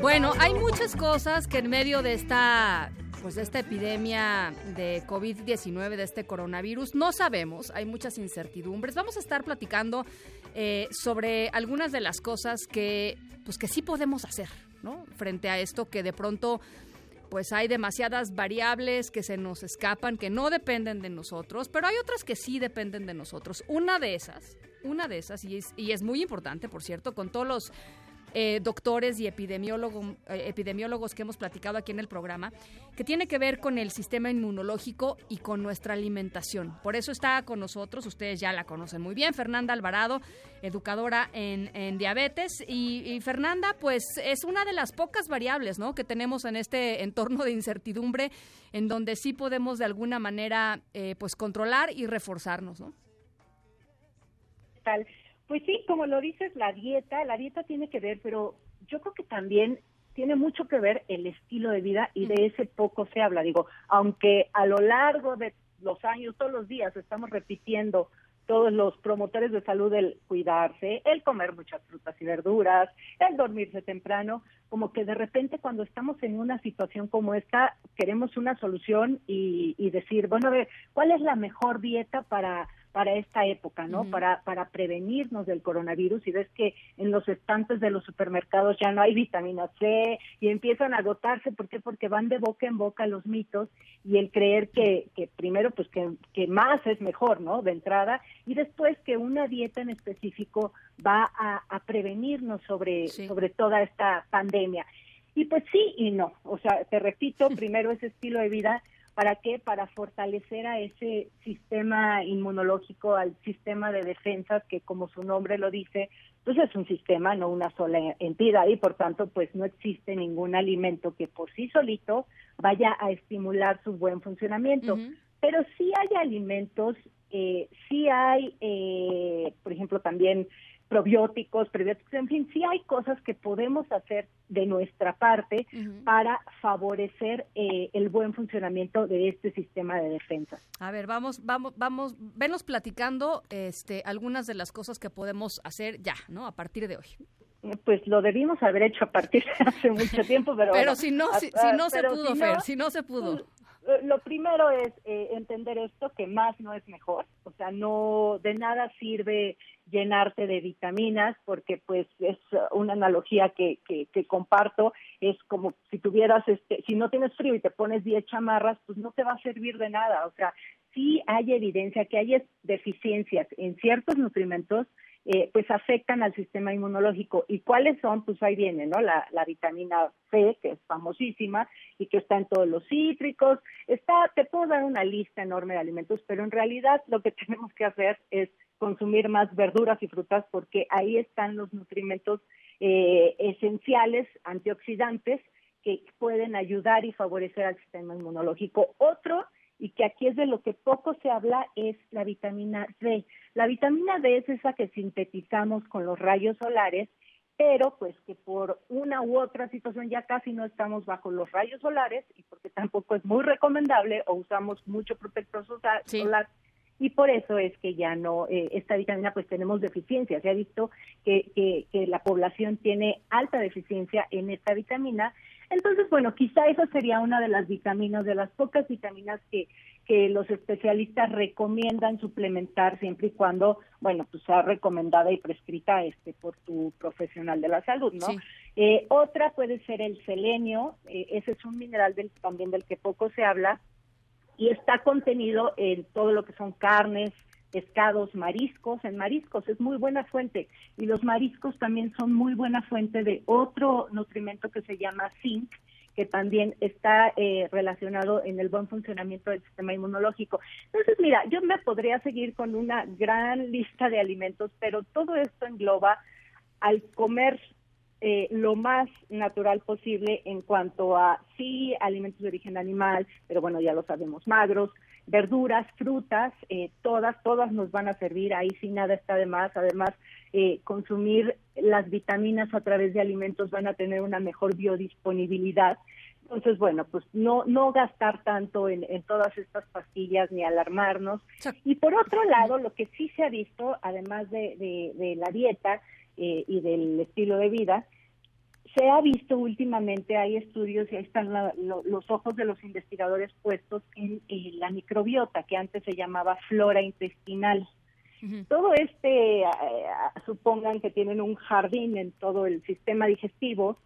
Bueno, hay muchas cosas que en medio de esta pues esta epidemia de COVID-19, de este coronavirus, no sabemos, hay muchas incertidumbres. Vamos a estar platicando eh, sobre algunas de las cosas que, pues que sí podemos hacer, ¿no? Frente a esto que de pronto, pues hay demasiadas variables que se nos escapan, que no dependen de nosotros, pero hay otras que sí dependen de nosotros. Una de esas, una de esas, y es, y es muy importante, por cierto, con todos los eh, doctores y epidemiólogos, eh, epidemiólogos que hemos platicado aquí en el programa, que tiene que ver con el sistema inmunológico y con nuestra alimentación. Por eso está con nosotros, ustedes ya la conocen muy bien, Fernanda Alvarado, educadora en, diabetes. Y, Fernanda, pues es una de las pocas variables ¿no? que tenemos en este entorno de incertidumbre, en donde sí podemos de alguna manera eh, pues controlar y reforzarnos. ¿no? Pues sí, como lo dices, la dieta, la dieta tiene que ver, pero yo creo que también tiene mucho que ver el estilo de vida y de ese poco se habla. Digo, aunque a lo largo de los años, todos los días, estamos repitiendo todos los promotores de salud el cuidarse, el comer muchas frutas y verduras, el dormirse temprano, como que de repente cuando estamos en una situación como esta, queremos una solución y, y decir, bueno, a ver, ¿cuál es la mejor dieta para para esta época, ¿no? Para para prevenirnos del coronavirus y ves que en los estantes de los supermercados ya no hay vitamina C y empiezan a agotarse, ¿por qué? Porque van de boca en boca los mitos y el creer que, que primero pues que, que más es mejor, ¿no? De entrada y después que una dieta en específico va a, a prevenirnos sobre sobre toda esta pandemia. Y pues sí y no, o sea, te repito, primero ese estilo de vida ¿Para qué? Para fortalecer a ese sistema inmunológico, al sistema de defensas que como su nombre lo dice, pues es un sistema, no una sola entidad y por tanto pues no existe ningún alimento que por sí solito vaya a estimular su buen funcionamiento. Pero sí hay alimentos, eh, sí hay, eh, por ejemplo, también probióticos, prebióticos, en fin, sí hay cosas que podemos hacer de nuestra parte para favorecer eh, el buen funcionamiento de este sistema de defensa. A ver, vamos, vamos, vamos, venos platicando este, algunas de las cosas que podemos hacer ya, ¿no? A partir de hoy. Pues lo debimos haber hecho a partir de hace mucho tiempo, pero... pero si no, si, no se pudo, Fer, si no se pudo. Lo primero es eh, entender esto, que más no es mejor, o sea, no de nada sirve llenarte de vitaminas, porque pues es una analogía que, que, que, comparto, es como si tuvieras, este, si no tienes frío y te pones 10 chamarras, pues no te va a servir de nada, o sea, sí hay evidencia que hay deficiencias en ciertos nutrimentos eh, pues afectan al sistema inmunológico. ¿Y cuáles son? Pues ahí viene, ¿no? La, la, vitamina C, que es famosísima y que está en todos los cítricos. Está, te puedo dar una lista enorme de alimentos, pero en realidad lo que tenemos que hacer es consumir más verduras y frutas porque ahí están los nutrimentos eh, esenciales, antioxidantes, que pueden ayudar y favorecer al sistema inmunológico. Otro y que aquí es de lo que poco se habla, es la vitamina D. La vitamina D es esa que sintetizamos con los rayos solares, pero pues que por una u otra situación ya casi no estamos bajo los rayos solares y porque tampoco es muy recomendable o usamos mucho protector solar. Y por eso es que ya no, eh, esta vitamina pues tenemos deficiencia. Se ha visto que, que, que la población tiene alta deficiencia en esta vitamina entonces, bueno, quizá esa sería una de las vitaminas, de las pocas vitaminas que, que los especialistas recomiendan suplementar siempre y cuando, bueno, pues sea recomendada y prescrita este por tu profesional de la salud, ¿no? Eh, otra puede ser el selenio, eh, ese es un mineral del, también del que poco se habla y está contenido en todo lo que son carnes, pescados, mariscos. En mariscos es muy buena fuente y los mariscos también son muy buena fuente de otro nutrimento que se llama zinc, que también está eh, relacionado en el buen funcionamiento del sistema inmunológico. Entonces, mira, yo me podría seguir con una gran lista de alimentos, pero todo esto engloba al comer eh, lo más natural posible en cuanto a, sí, alimentos de origen animal, pero bueno, ya lo sabemos, magros, verduras, frutas, eh, todas, todas nos van a servir, ahí sí nada está de más. Además, eh, consumir las vitaminas a través de alimentos van a tener una mejor biodisponibilidad. Entonces, bueno, pues no, no gastar tanto en, todas estas pastillas ni alarmarnos. Y por otro lado, lo que sí se ha visto, además de, de, la dieta eh, y del estilo de vida, se ha visto últimamente, hay estudios y ahí están los ojos de los investigadores puestos en, la microbiota, que antes se llamaba flora intestinal. Todo este, eh, supongan que tienen un jardín en todo el sistema digestivo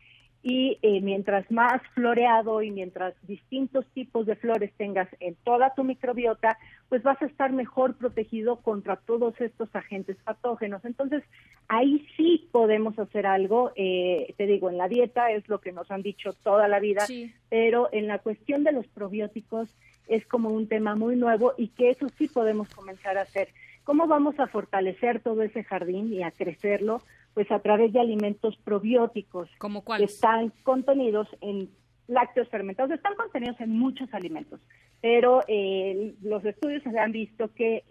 y eh, mientras más floreado y mientras distintos tipos de flores tengas en toda tu microbiota, pues vas a estar mejor protegido contra todos estos agentes patógenos. Entonces, ahí sí podemos hacer algo, eh, te digo, en la dieta es lo que nos han dicho toda la vida, pero en la cuestión de los probióticos es como un tema muy nuevo y que eso sí podemos comenzar a hacer. ¿Cómo vamos a fortalecer todo ese jardín y a crecerlo? pues a través de alimentos probióticos que están contenidos en lácteos fermentados, están contenidos en muchos alimentos, pero eh, los estudios han visto que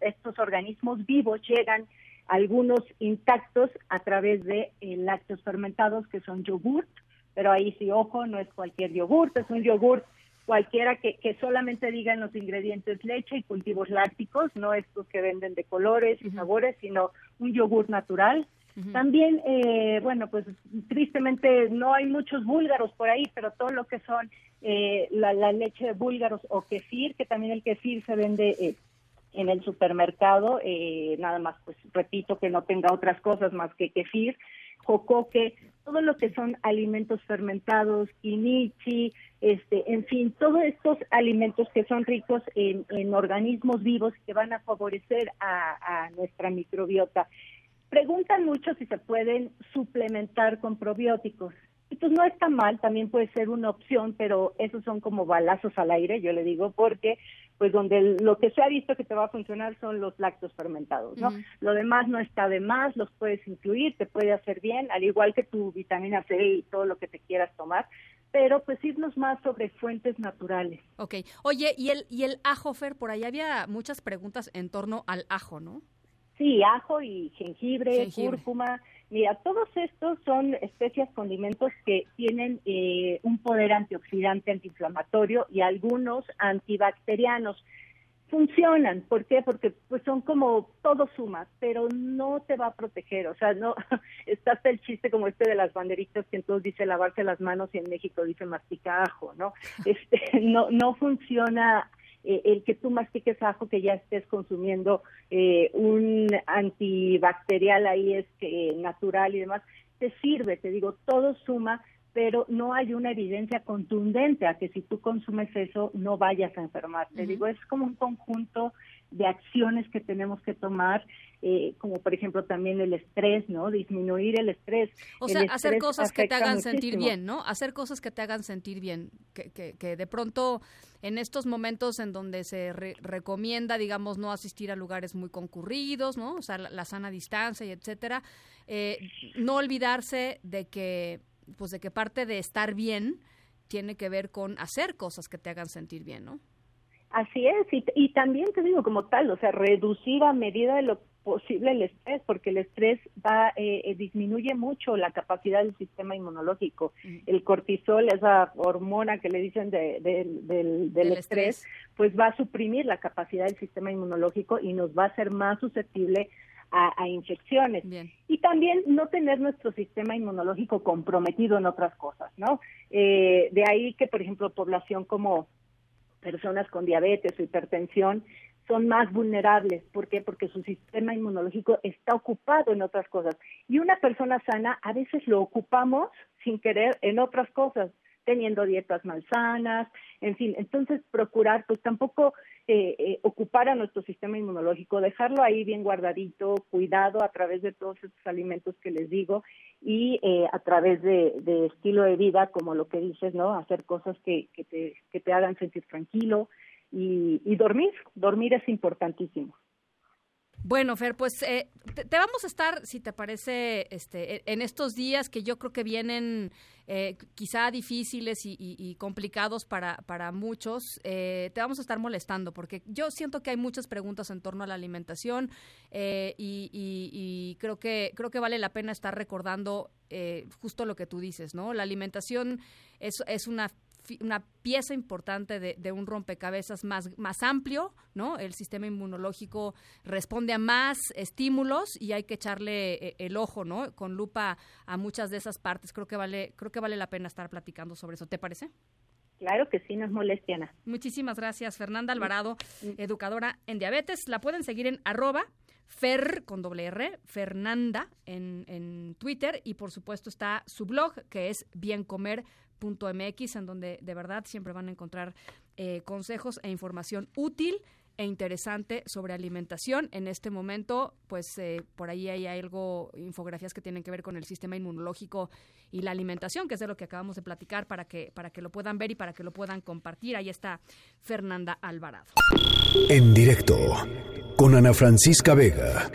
estos organismos vivos llegan algunos intactos a través de eh, lácteos fermentados que son yogurt, pero ahí sí, ojo, no es cualquier yogurt, es un yogurt cualquiera que, que solamente digan los ingredientes leche y cultivos lácticos, no estos que venden de colores y sabores, sino un yogur natural. También, eh, bueno, pues tristemente no hay muchos búlgaros por ahí, pero todo lo que son eh, la, leche de búlgaros o kefir, que también el kefir se vende eh, en el supermercado, nada más, pues repito que no tenga otras cosas más que kefir, jocoque, todo lo que son alimentos fermentados, kinichi, este, en fin, todos estos alimentos que son ricos en, organismos vivos que van a favorecer a nuestra microbiota. Preguntan mucho si se pueden suplementar con probióticos. Pues no está mal, también puede ser una opción, pero esos son como balazos al aire, yo le digo, porque pues donde lo que se ha visto que te va a funcionar son los lácteos fermentados, ¿no? Lo demás no está de más, los puedes incluir, te puede hacer bien, al igual que tu vitamina C y todo lo que te quieras tomar, pero pues irnos más sobre fuentes naturales. Ok, oye, y el, y el ajo, Fer, por ahí había muchas preguntas en torno al ajo, ¿no? Sí, ajo y jengibre, cúrcuma. Mira, todos estos son especias, condimentos que tienen eh, un poder antioxidante, antiinflamatorio y algunos antibacterianos. Funcionan, ¿por qué? Porque pues son como todo suma, pero no te va a proteger, o sea, no está hasta el chiste como este de las banderitas que entonces dice lavarse las manos y en México dice mastica ajo, ¿no? Este no no funciona eh, el que tú mastiques ajo, que ya estés consumiendo eh, un antibacterial ahí es que natural y demás, te sirve, te digo, todo suma, pero no hay una evidencia contundente a que si tú consumes eso no vayas a enfermar. Te digo, es como un conjunto de acciones que tenemos que tomar, eh, como por ejemplo también el estrés, ¿no? Disminuir el estrés. O sea, hacer cosas que te hagan sentir bien, ¿no? Hacer cosas que te hagan sentir bien, que, que, que de pronto en estos momentos en donde se recomienda, digamos, no asistir a lugares muy concurridos, ¿no? O sea, la, sana distancia y etcétera, eh, no olvidarse de que, pues de que parte de estar bien tiene que ver con hacer cosas que te hagan sentir bien, ¿no? Así es, y, y, también te digo como tal, o sea, reducir a medida de lo posible el estrés, porque el estrés va eh, eh, disminuye mucho la capacidad del sistema inmunológico. El cortisol, esa hormona que le dicen de, del, estrés, pues va a suprimir la capacidad del sistema inmunológico y nos va a hacer más susceptible a, infecciones. Y también no tener nuestro sistema inmunológico comprometido en otras cosas, ¿no? Eh, de ahí que, por ejemplo, población como personas con diabetes o hipertensión son más vulnerables. ¿Por qué? Porque su sistema inmunológico está ocupado en otras cosas. Y una persona sana a veces lo ocupamos sin querer en otras cosas. Teniendo dietas malsanas, en fin, entonces procurar pues tampoco eh, eh, ocupar a nuestro sistema inmunológico, dejarlo ahí bien guardadito, cuidado a través de todos estos alimentos que les digo y eh, a través de, estilo de vida, como lo que dices, ¿no? Hacer cosas que, que, te, que te hagan sentir tranquilo y, y dormir, dormir es importantísimo. Bueno, Fer, pues eh, te, vamos a estar, si te parece, este, e, en estos días que yo creo que vienen eh, quizá difíciles y, complicados para, para muchos, eh, te vamos a estar molestando porque yo siento que hay muchas preguntas en torno a la alimentación y, y, creo que creo que vale la pena estar recordando justo lo que tú dices, ¿no? La alimentación es, es una una pieza importante de, un rompecabezas más, más amplio, ¿no? El sistema inmunológico responde a más estímulos y hay que echarle eh, el ojo, ¿no? Con lupa a muchas de esas partes. Creo que vale, creo que vale la pena estar platicando sobre eso. ¿Te parece? Claro que sí, nos molesta, Ana. Muchísimas gracias, Fernanda Alvarado, educadora en diabetes. La pueden seguir en arroba Fer con doble R, Fernanda en, en Twitter y por supuesto está su blog que es en donde de verdad siempre van a encontrar eh, consejos e información útil e interesante sobre alimentación. En este momento, pues eh, por ahí hay algo, infografías que tienen que ver con el sistema inmunológico y la alimentación, que es de lo que acabamos de platicar para que, para que lo puedan ver y para que lo puedan compartir. Ahí está Fernanda Alvarado. En directo con Ana Francisca Vega.